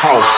house,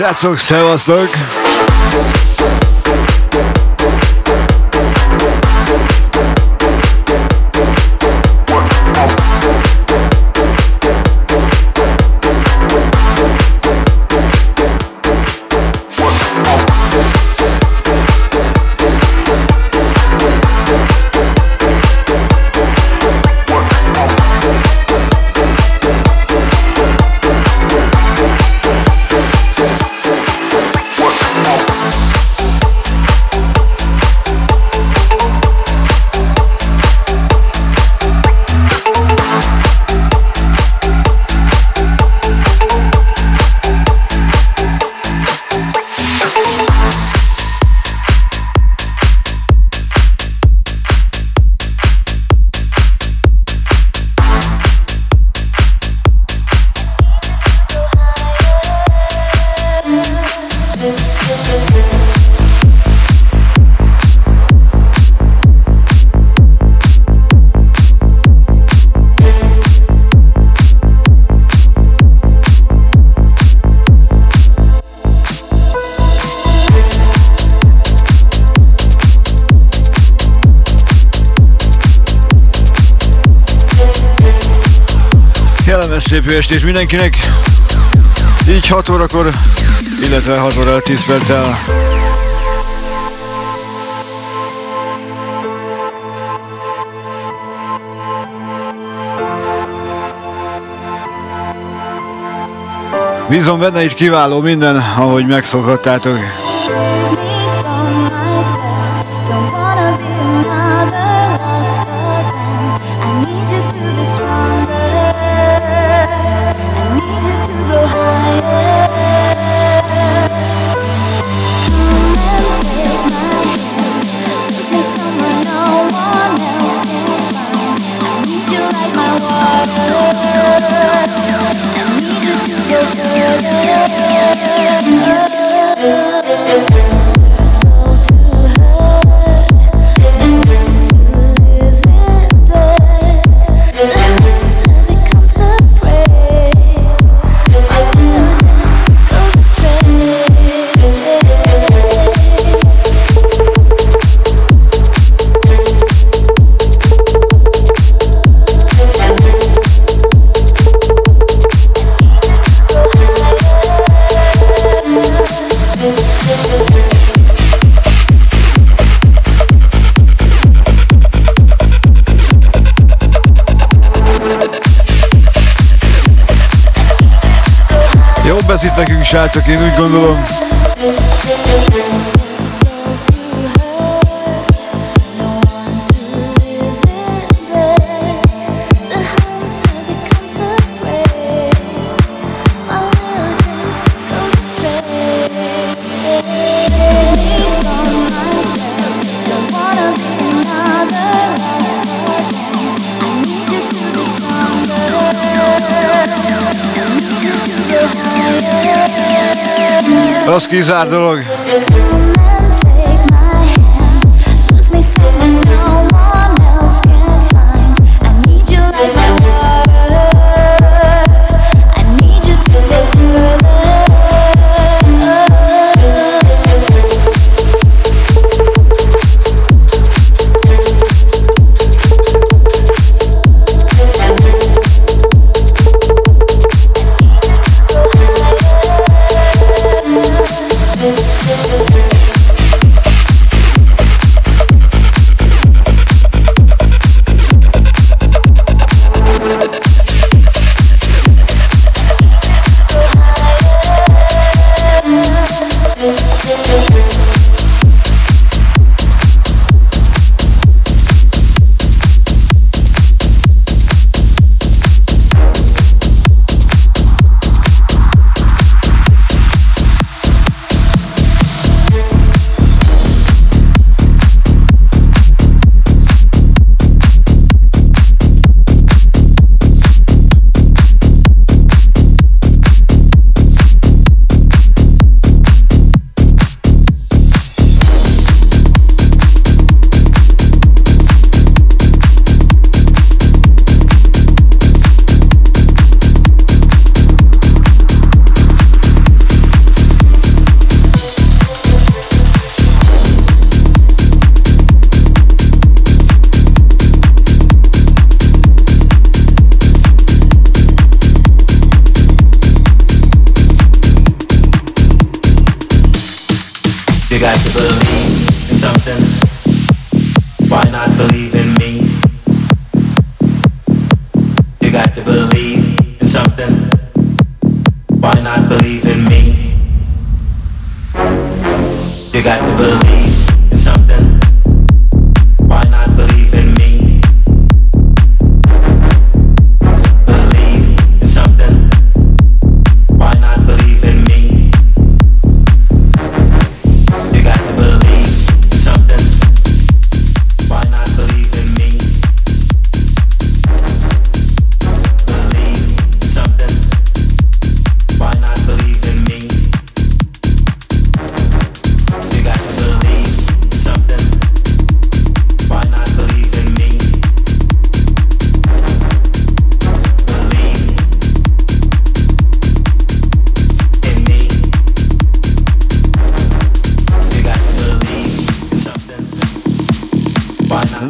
Srácok, szevasztok! Szép mindenkinek! Így 6 órakor, illetve 6 óra 10 perccel. Bízom benne, itt kiváló minden, ahogy megszokhattátok. Itt nekünk, srácok, én úgy gondolom. Vamos zár dolog.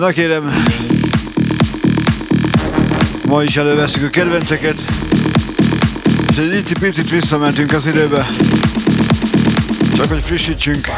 Na kérem, ma is előveszünk a kedvenceket, és egy icipicit visszamentünk az időbe, csak hogy frissítsünk.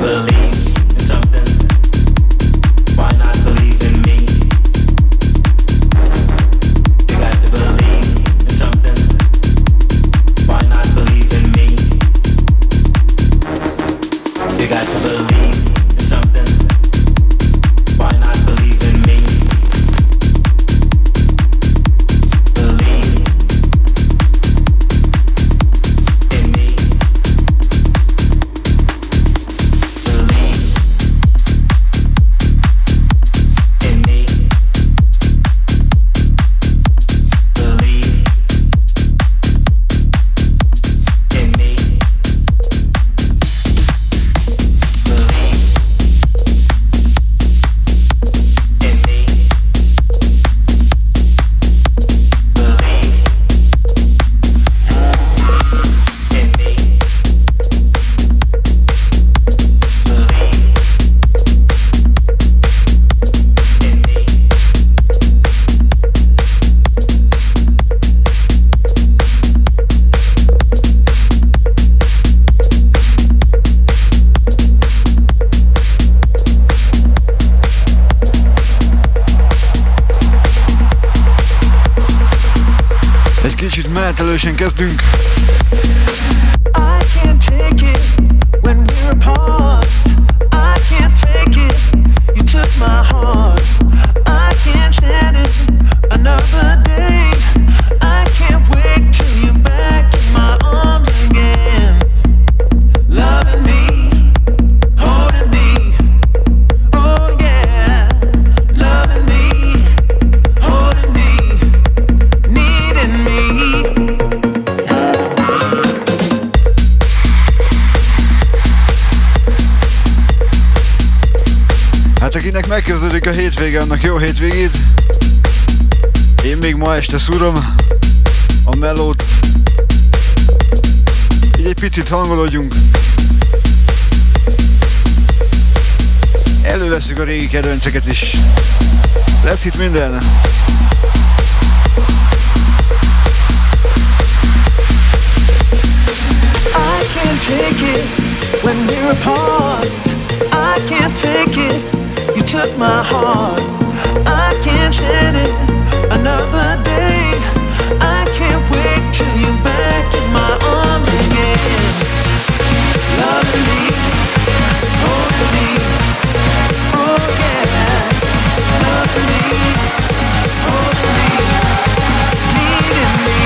believe. Megkezdődik a hétvége, annak jó hétvégét. Én még ma este szúrom a melót. Így egy picit hangolódjunk. Előveszünk a régi kedvenceket is. Lesz itt minden. I can't take it when we're apart. I can't fake it. You took my heart. I can't stand it another day. I can't wait till you're back in my arms again. Loving me, holding me, oh yeah. Loving me, holding me, needing me.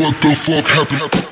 What the fuck happened?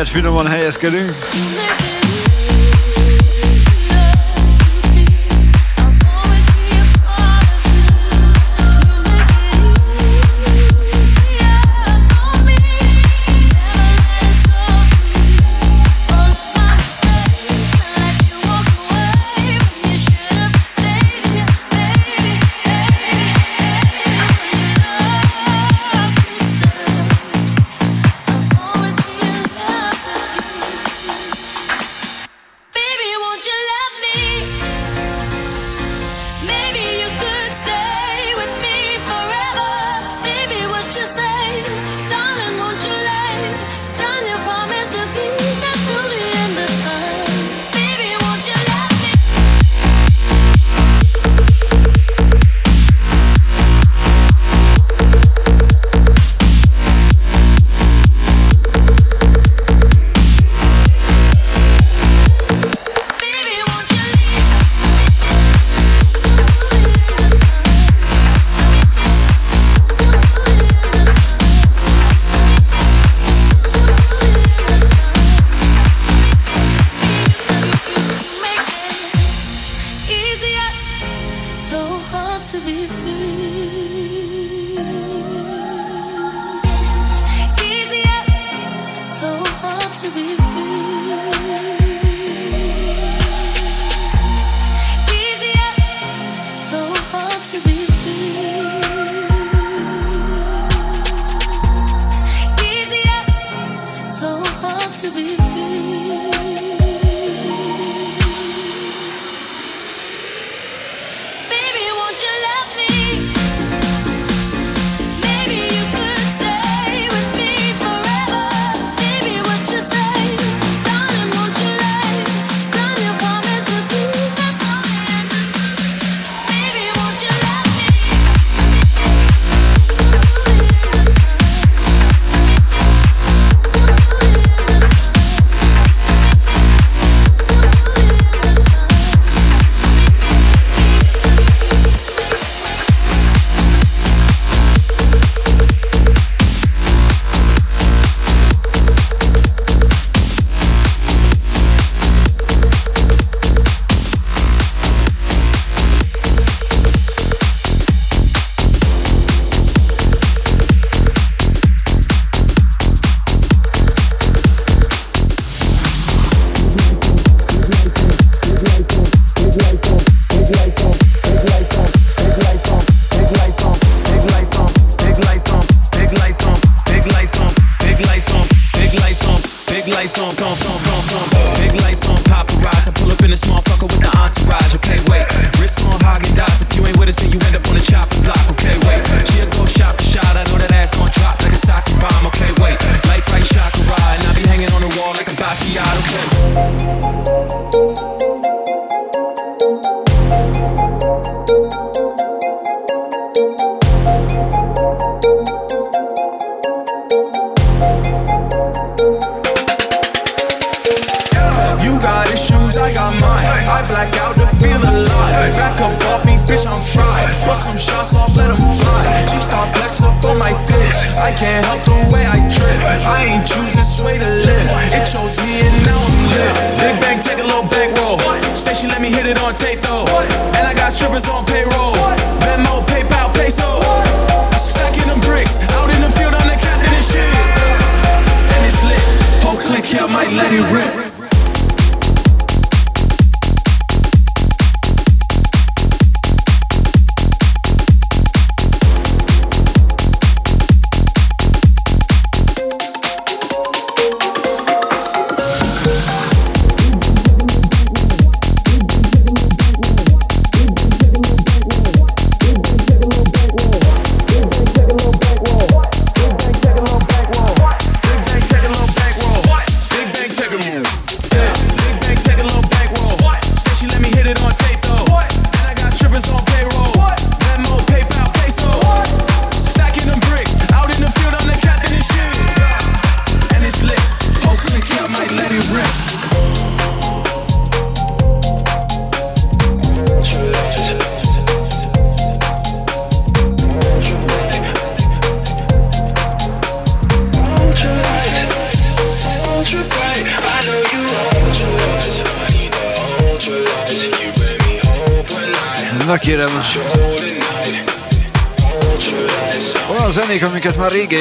Hát finoman helyezkedünk.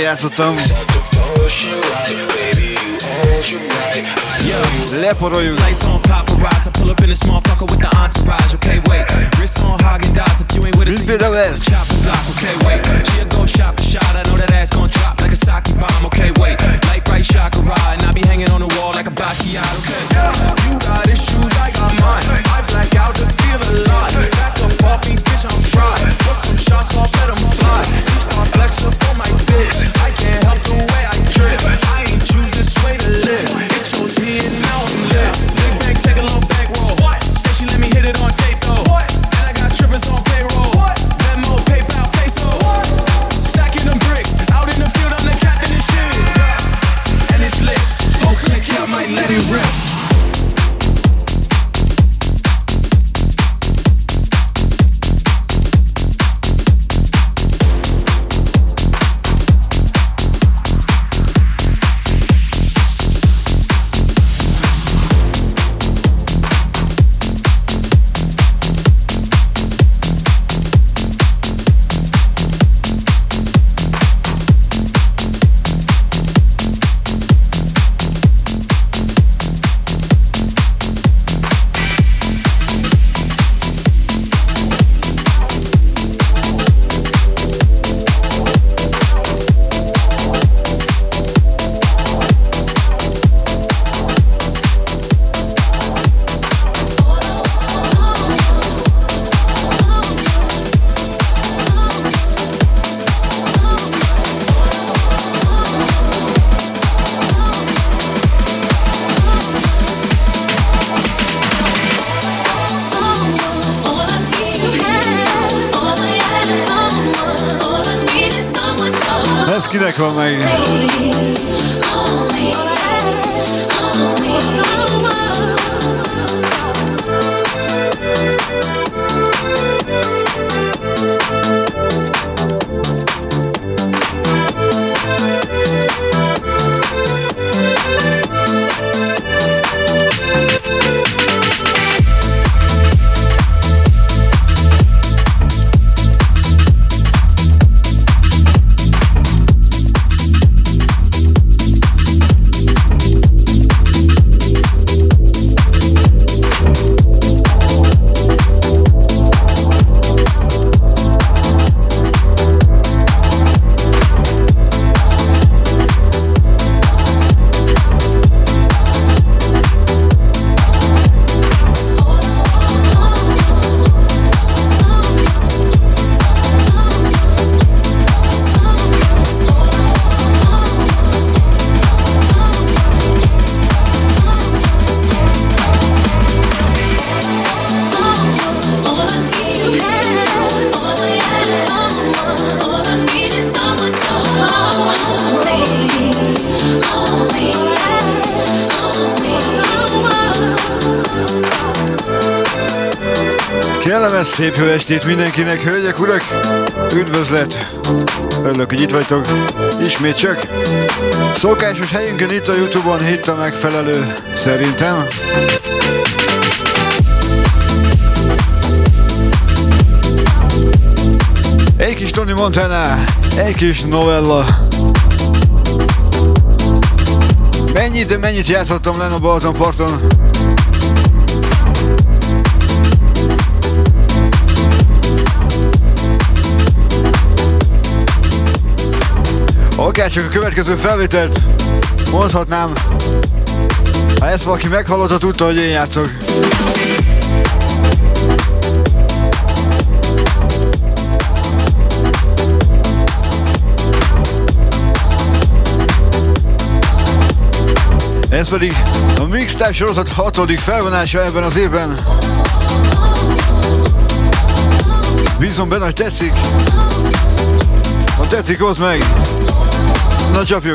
játszottam. Leporoljuk. Szép jó estét mindenkinek, hölgyek, urak! Üdvözlet! Örülök, hogy itt vagytok. Ismét csak. Szokásos helyünkön itt a Youtube-on hit a megfelelő, szerintem. Egy kis Tony Montana, egy kis novella. Mennyit, de mennyit játszottam len a Balaton parton. Oké, csak a következő felvételt mondhatnám. Ha ezt valaki meghallotta, tudta, hogy én játszok. Ez pedig a Mixtape sorozat hatodik felvonása ebben az évben. Bízom benne, hogy tetszik. Ha tetszik, hozd meg! na dziobie.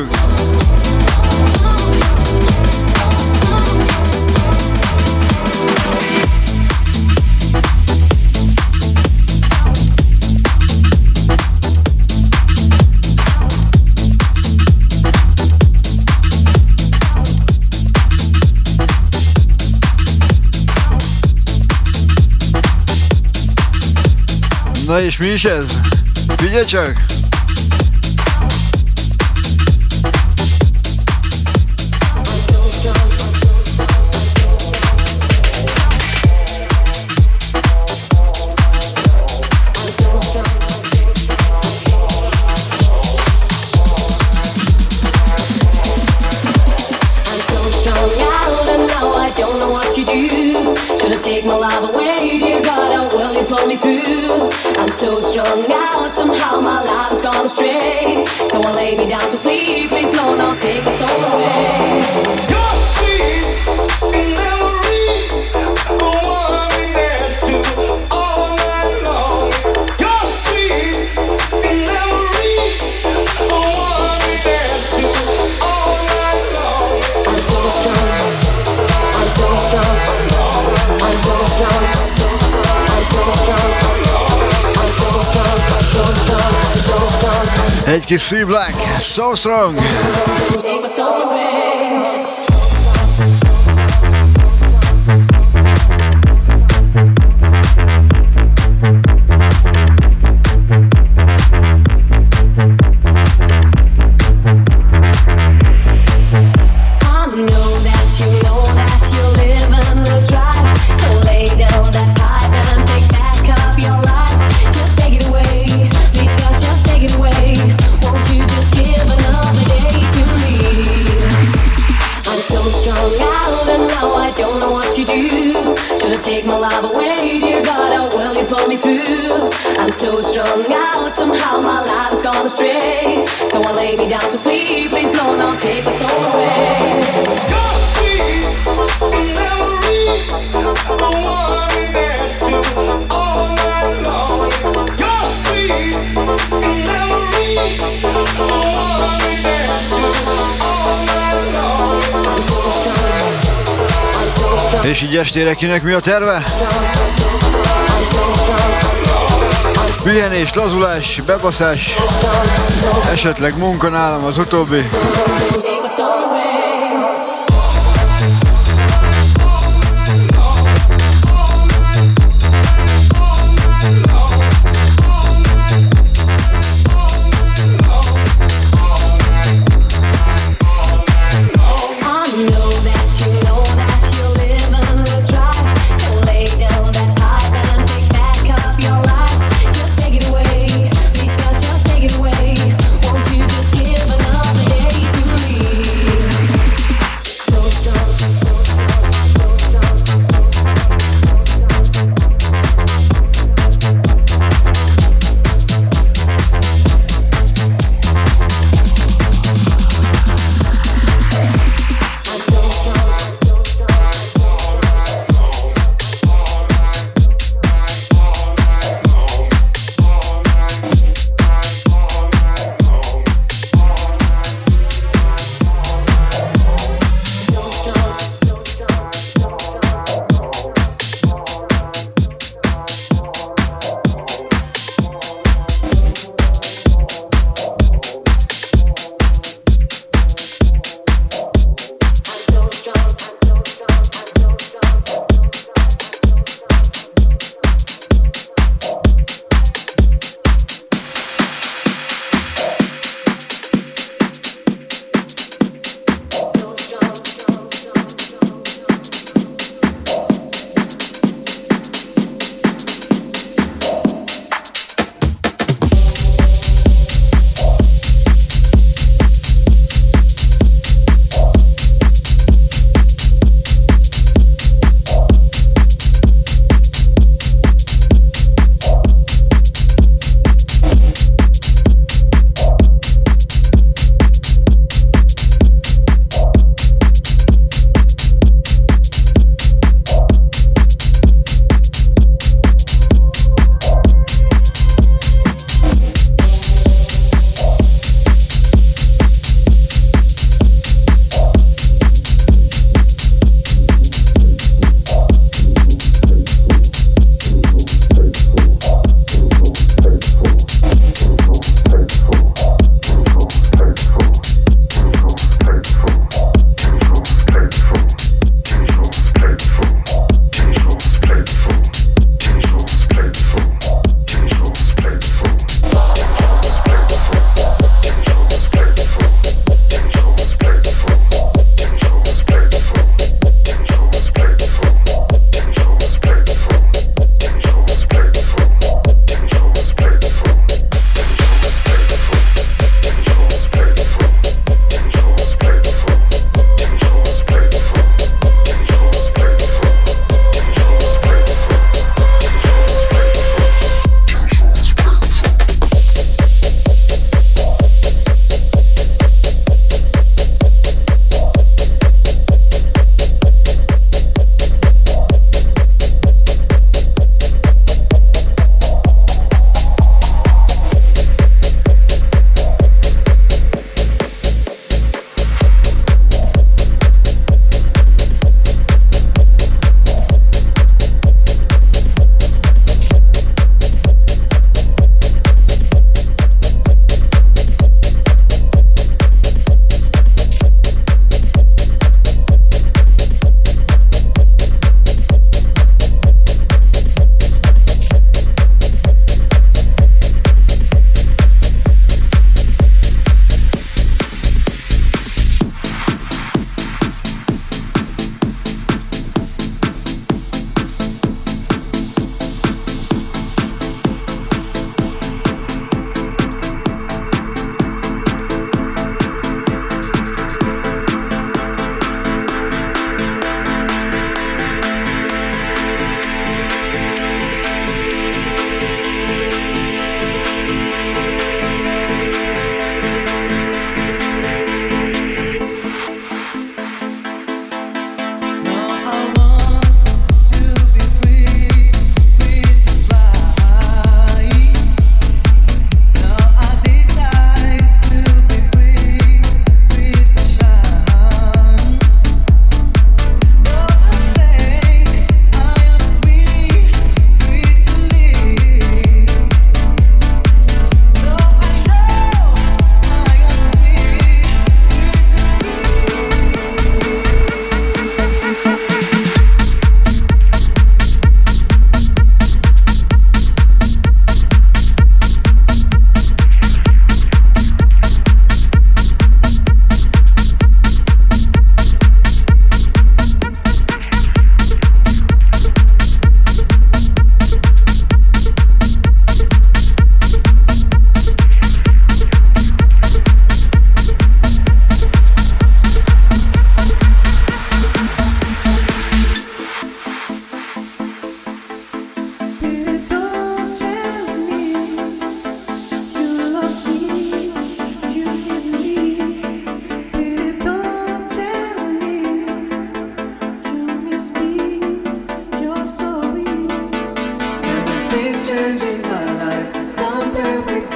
No i śmiej się, widziecie Falling out, somehow my life has gone astray. So I lay me down to sleep. Please, no, not take my soul away. C Black, So Strong. És így estére kinek mi a terve? Pihenés, lazulás, bebaszás, esetleg munka nálam az utóbbi. changing my life. Don't perfect,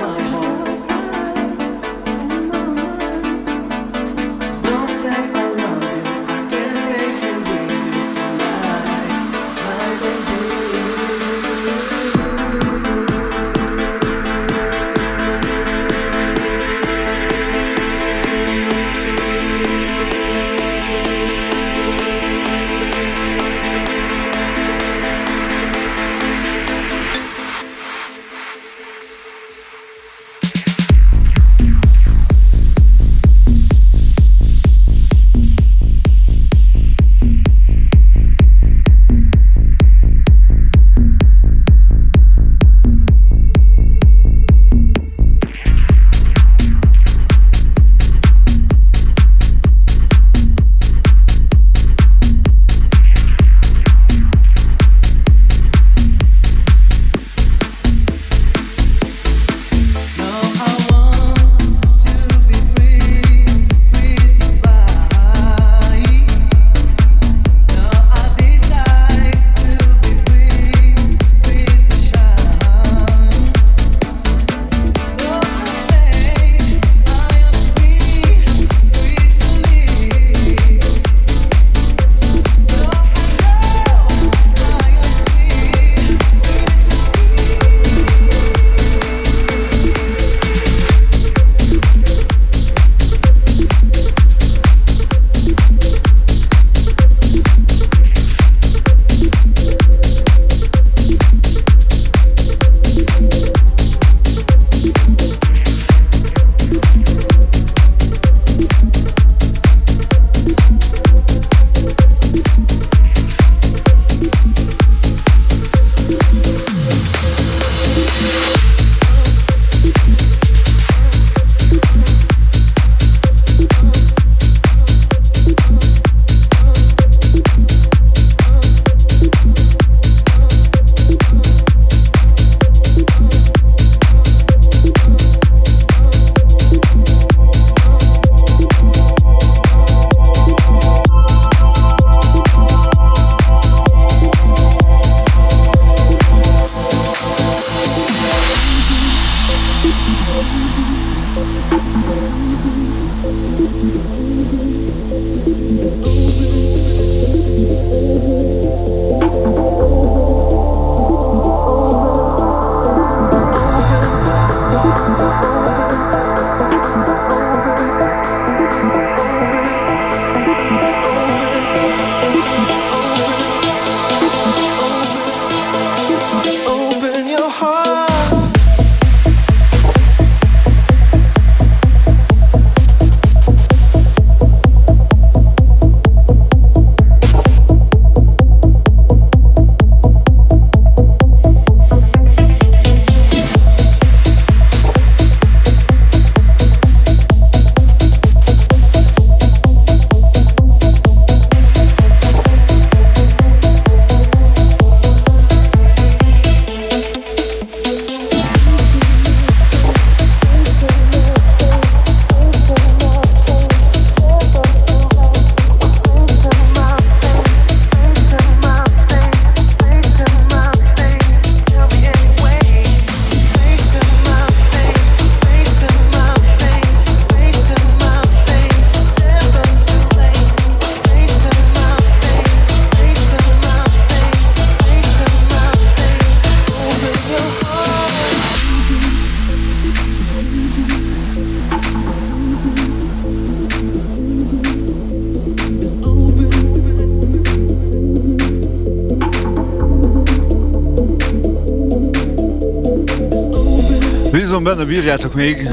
Benne, bírjátok még.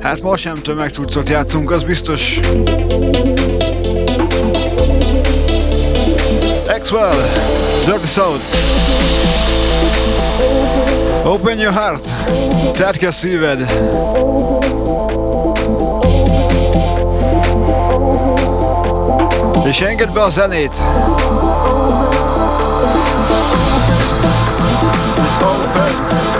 Hát ma sem tömegtudszot játszunk, az biztos. Axwell, Dirty South. Open your heart, tárd ki a szíved. És engedd be a zenét. over.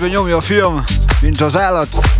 Háttérben nyomja a film, mint az állat.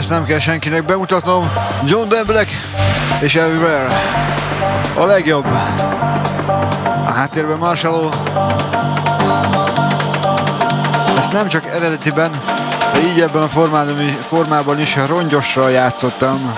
Ezt nem kell senkinek bemutatnom. John Denblack és Everywhere. A legjobb. A háttérben Marshall. Ezt nem csak eredetiben, de így ebben a formában, formában is rongyossal játszottam.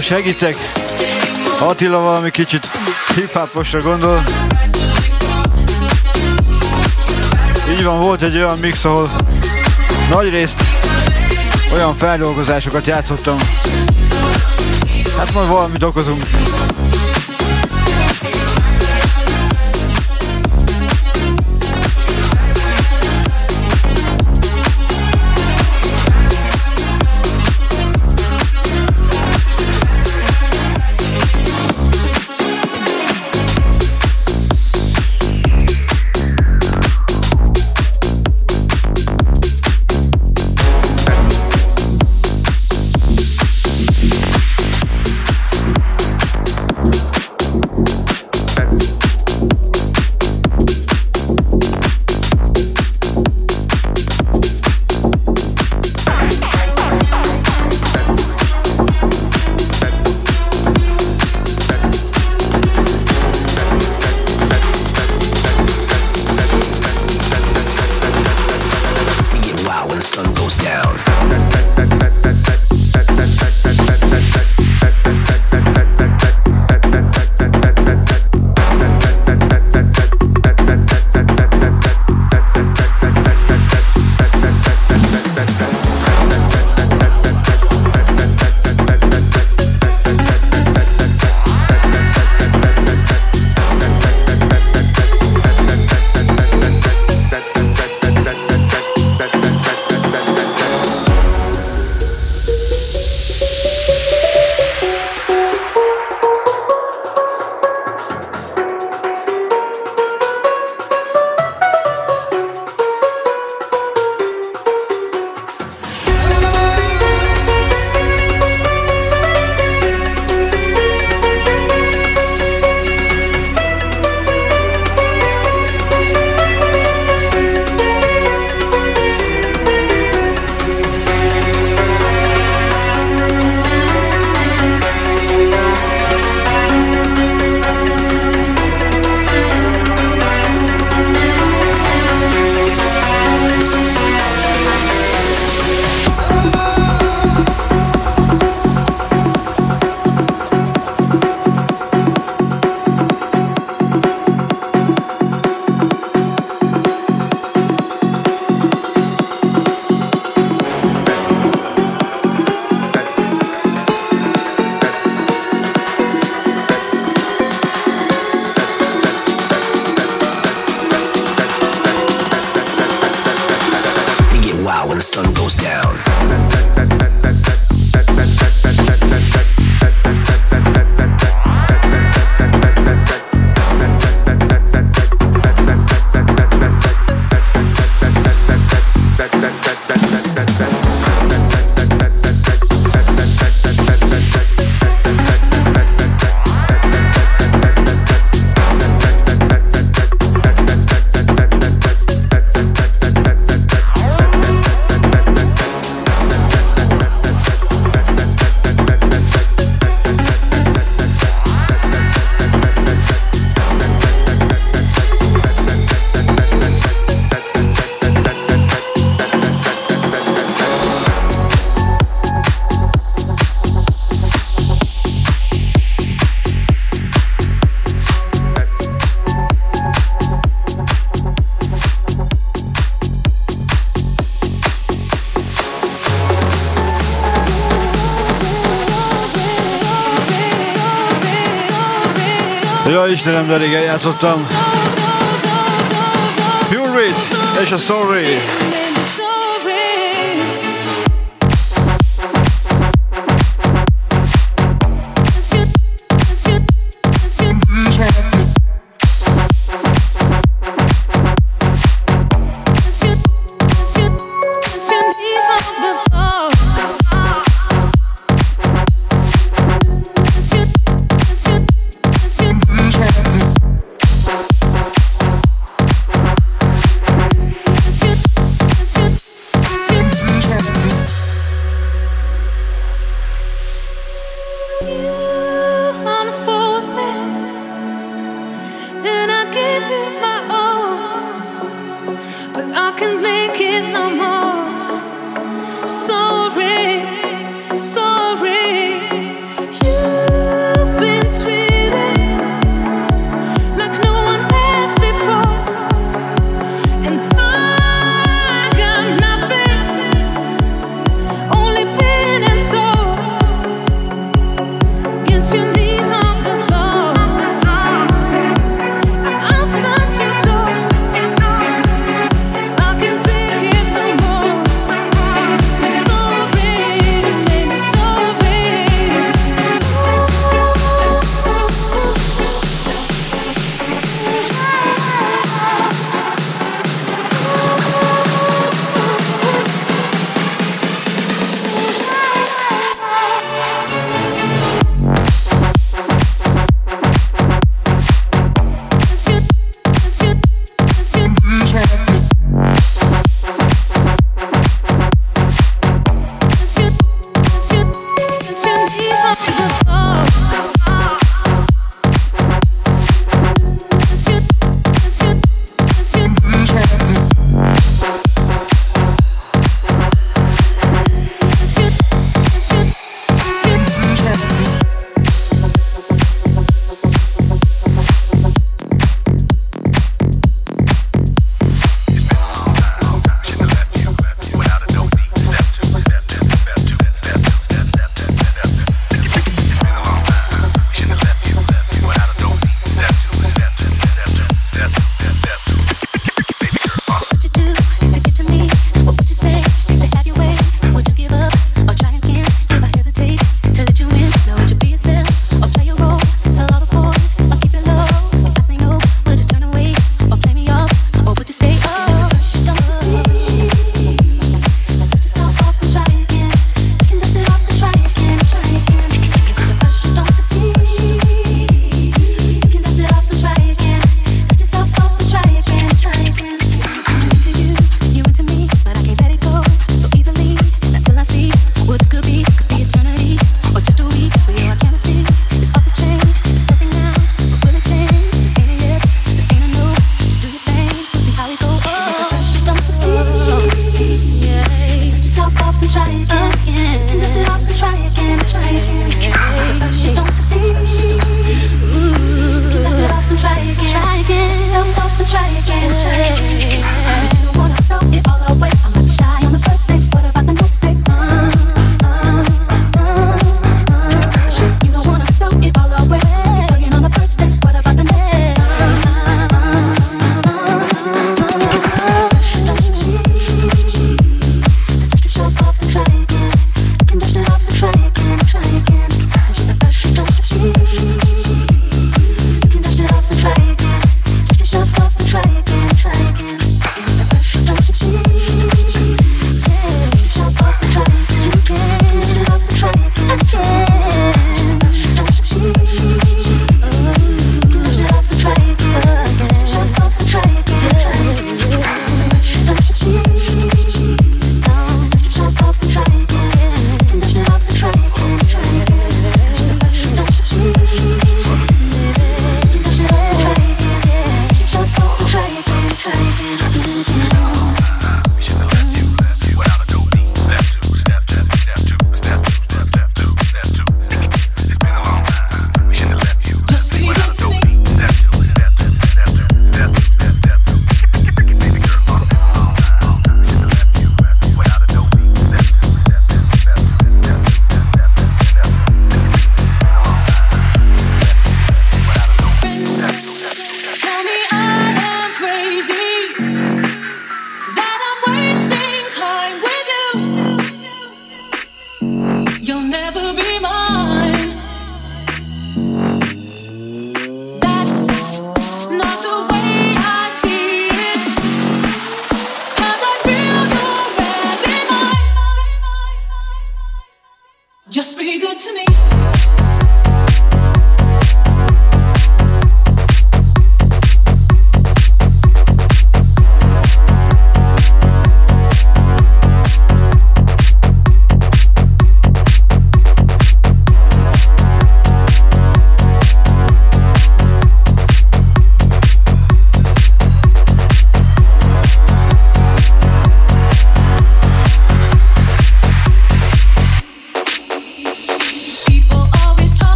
Segítek. Attila valami kicsit hip gondol. Így van, volt egy olyan mix, ahol nagy részt olyan feldolgozásokat játszottam. Hát majd valamit okozunk. sun goes down. Istenem, de régen játszottam. Pure és a Sorry.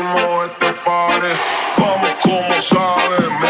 prendimos este party. Vamos como saben,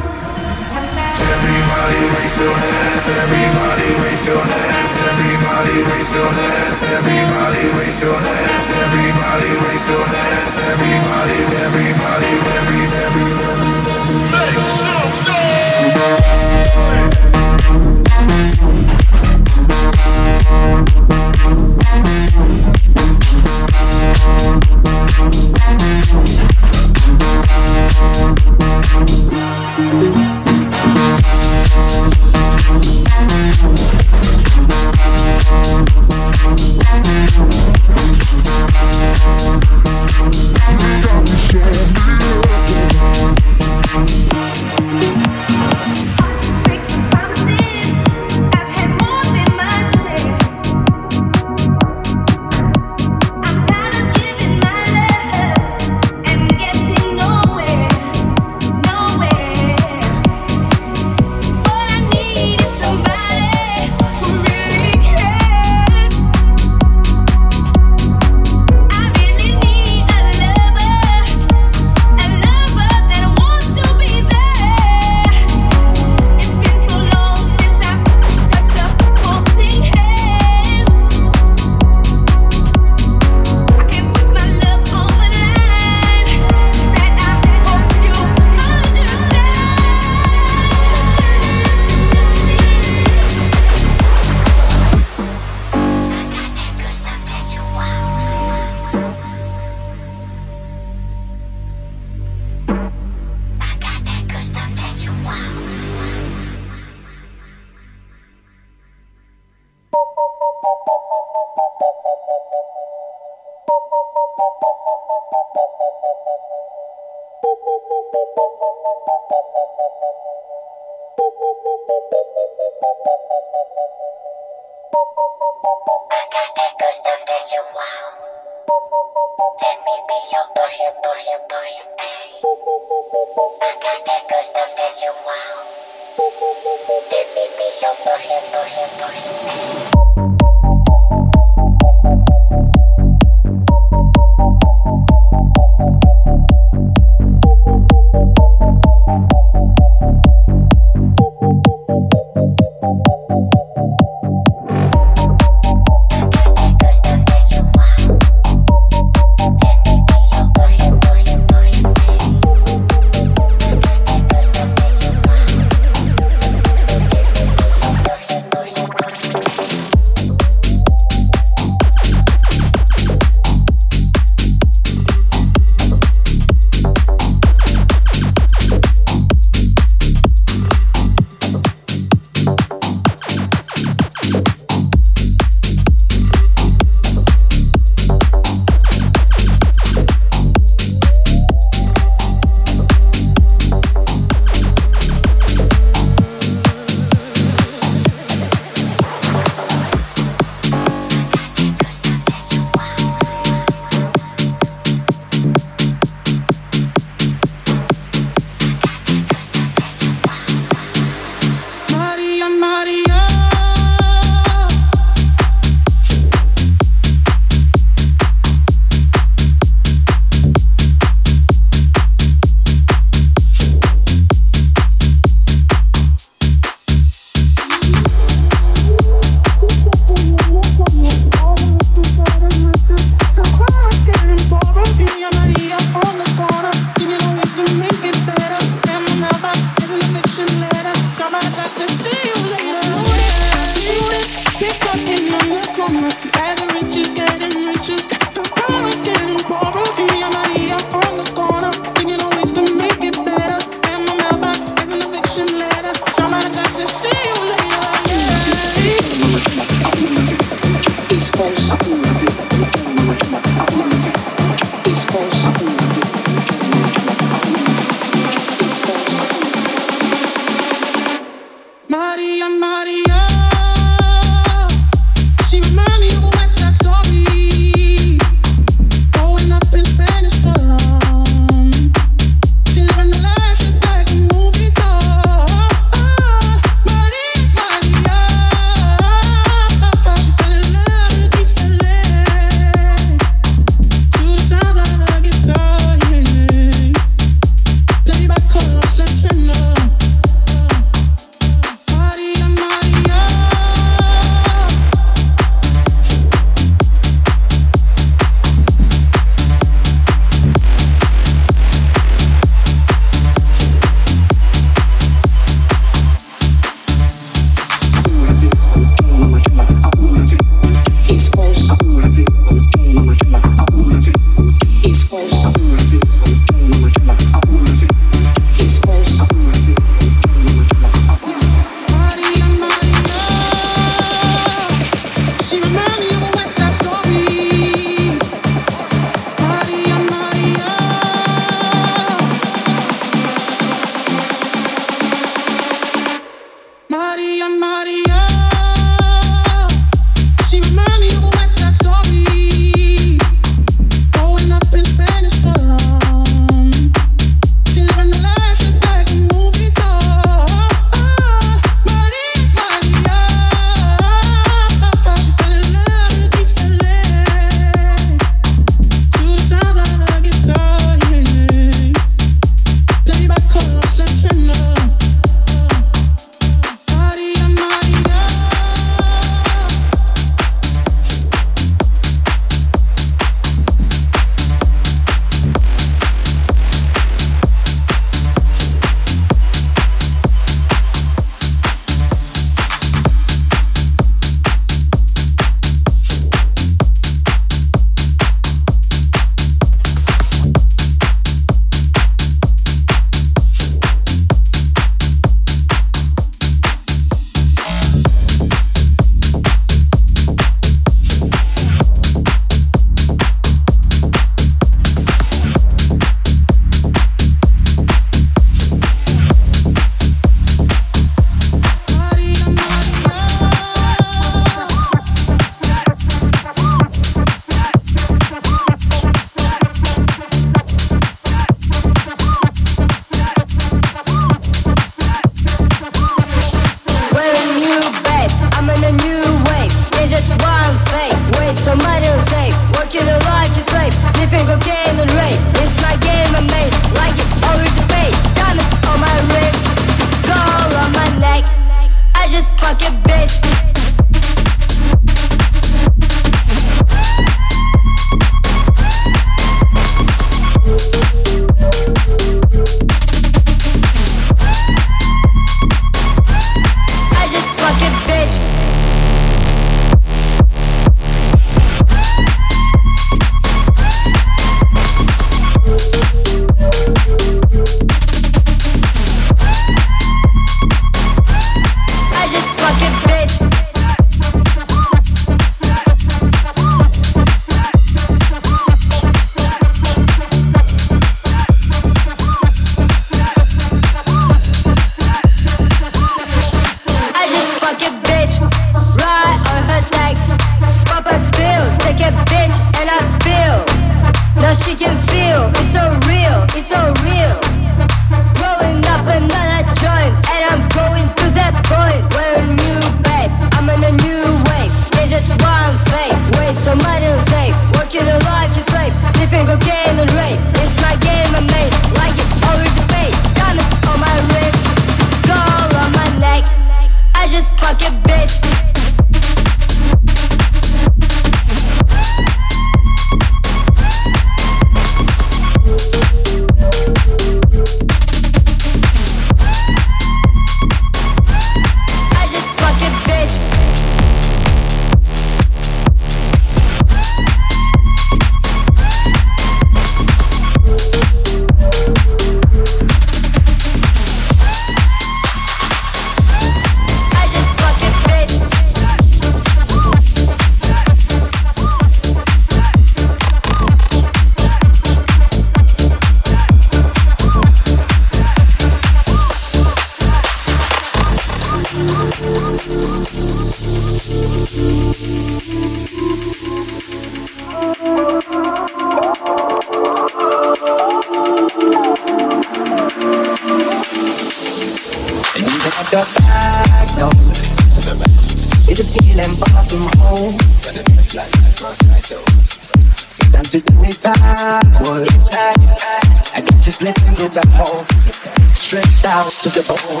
to the bone.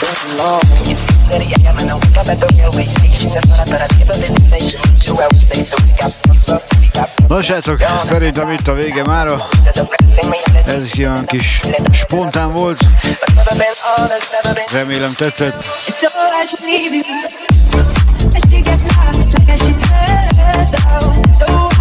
Burn long. In the station. Two Na srácok, szerintem itt a vége mára. Ez ilyen kis spontán volt. Remélem tetszett. I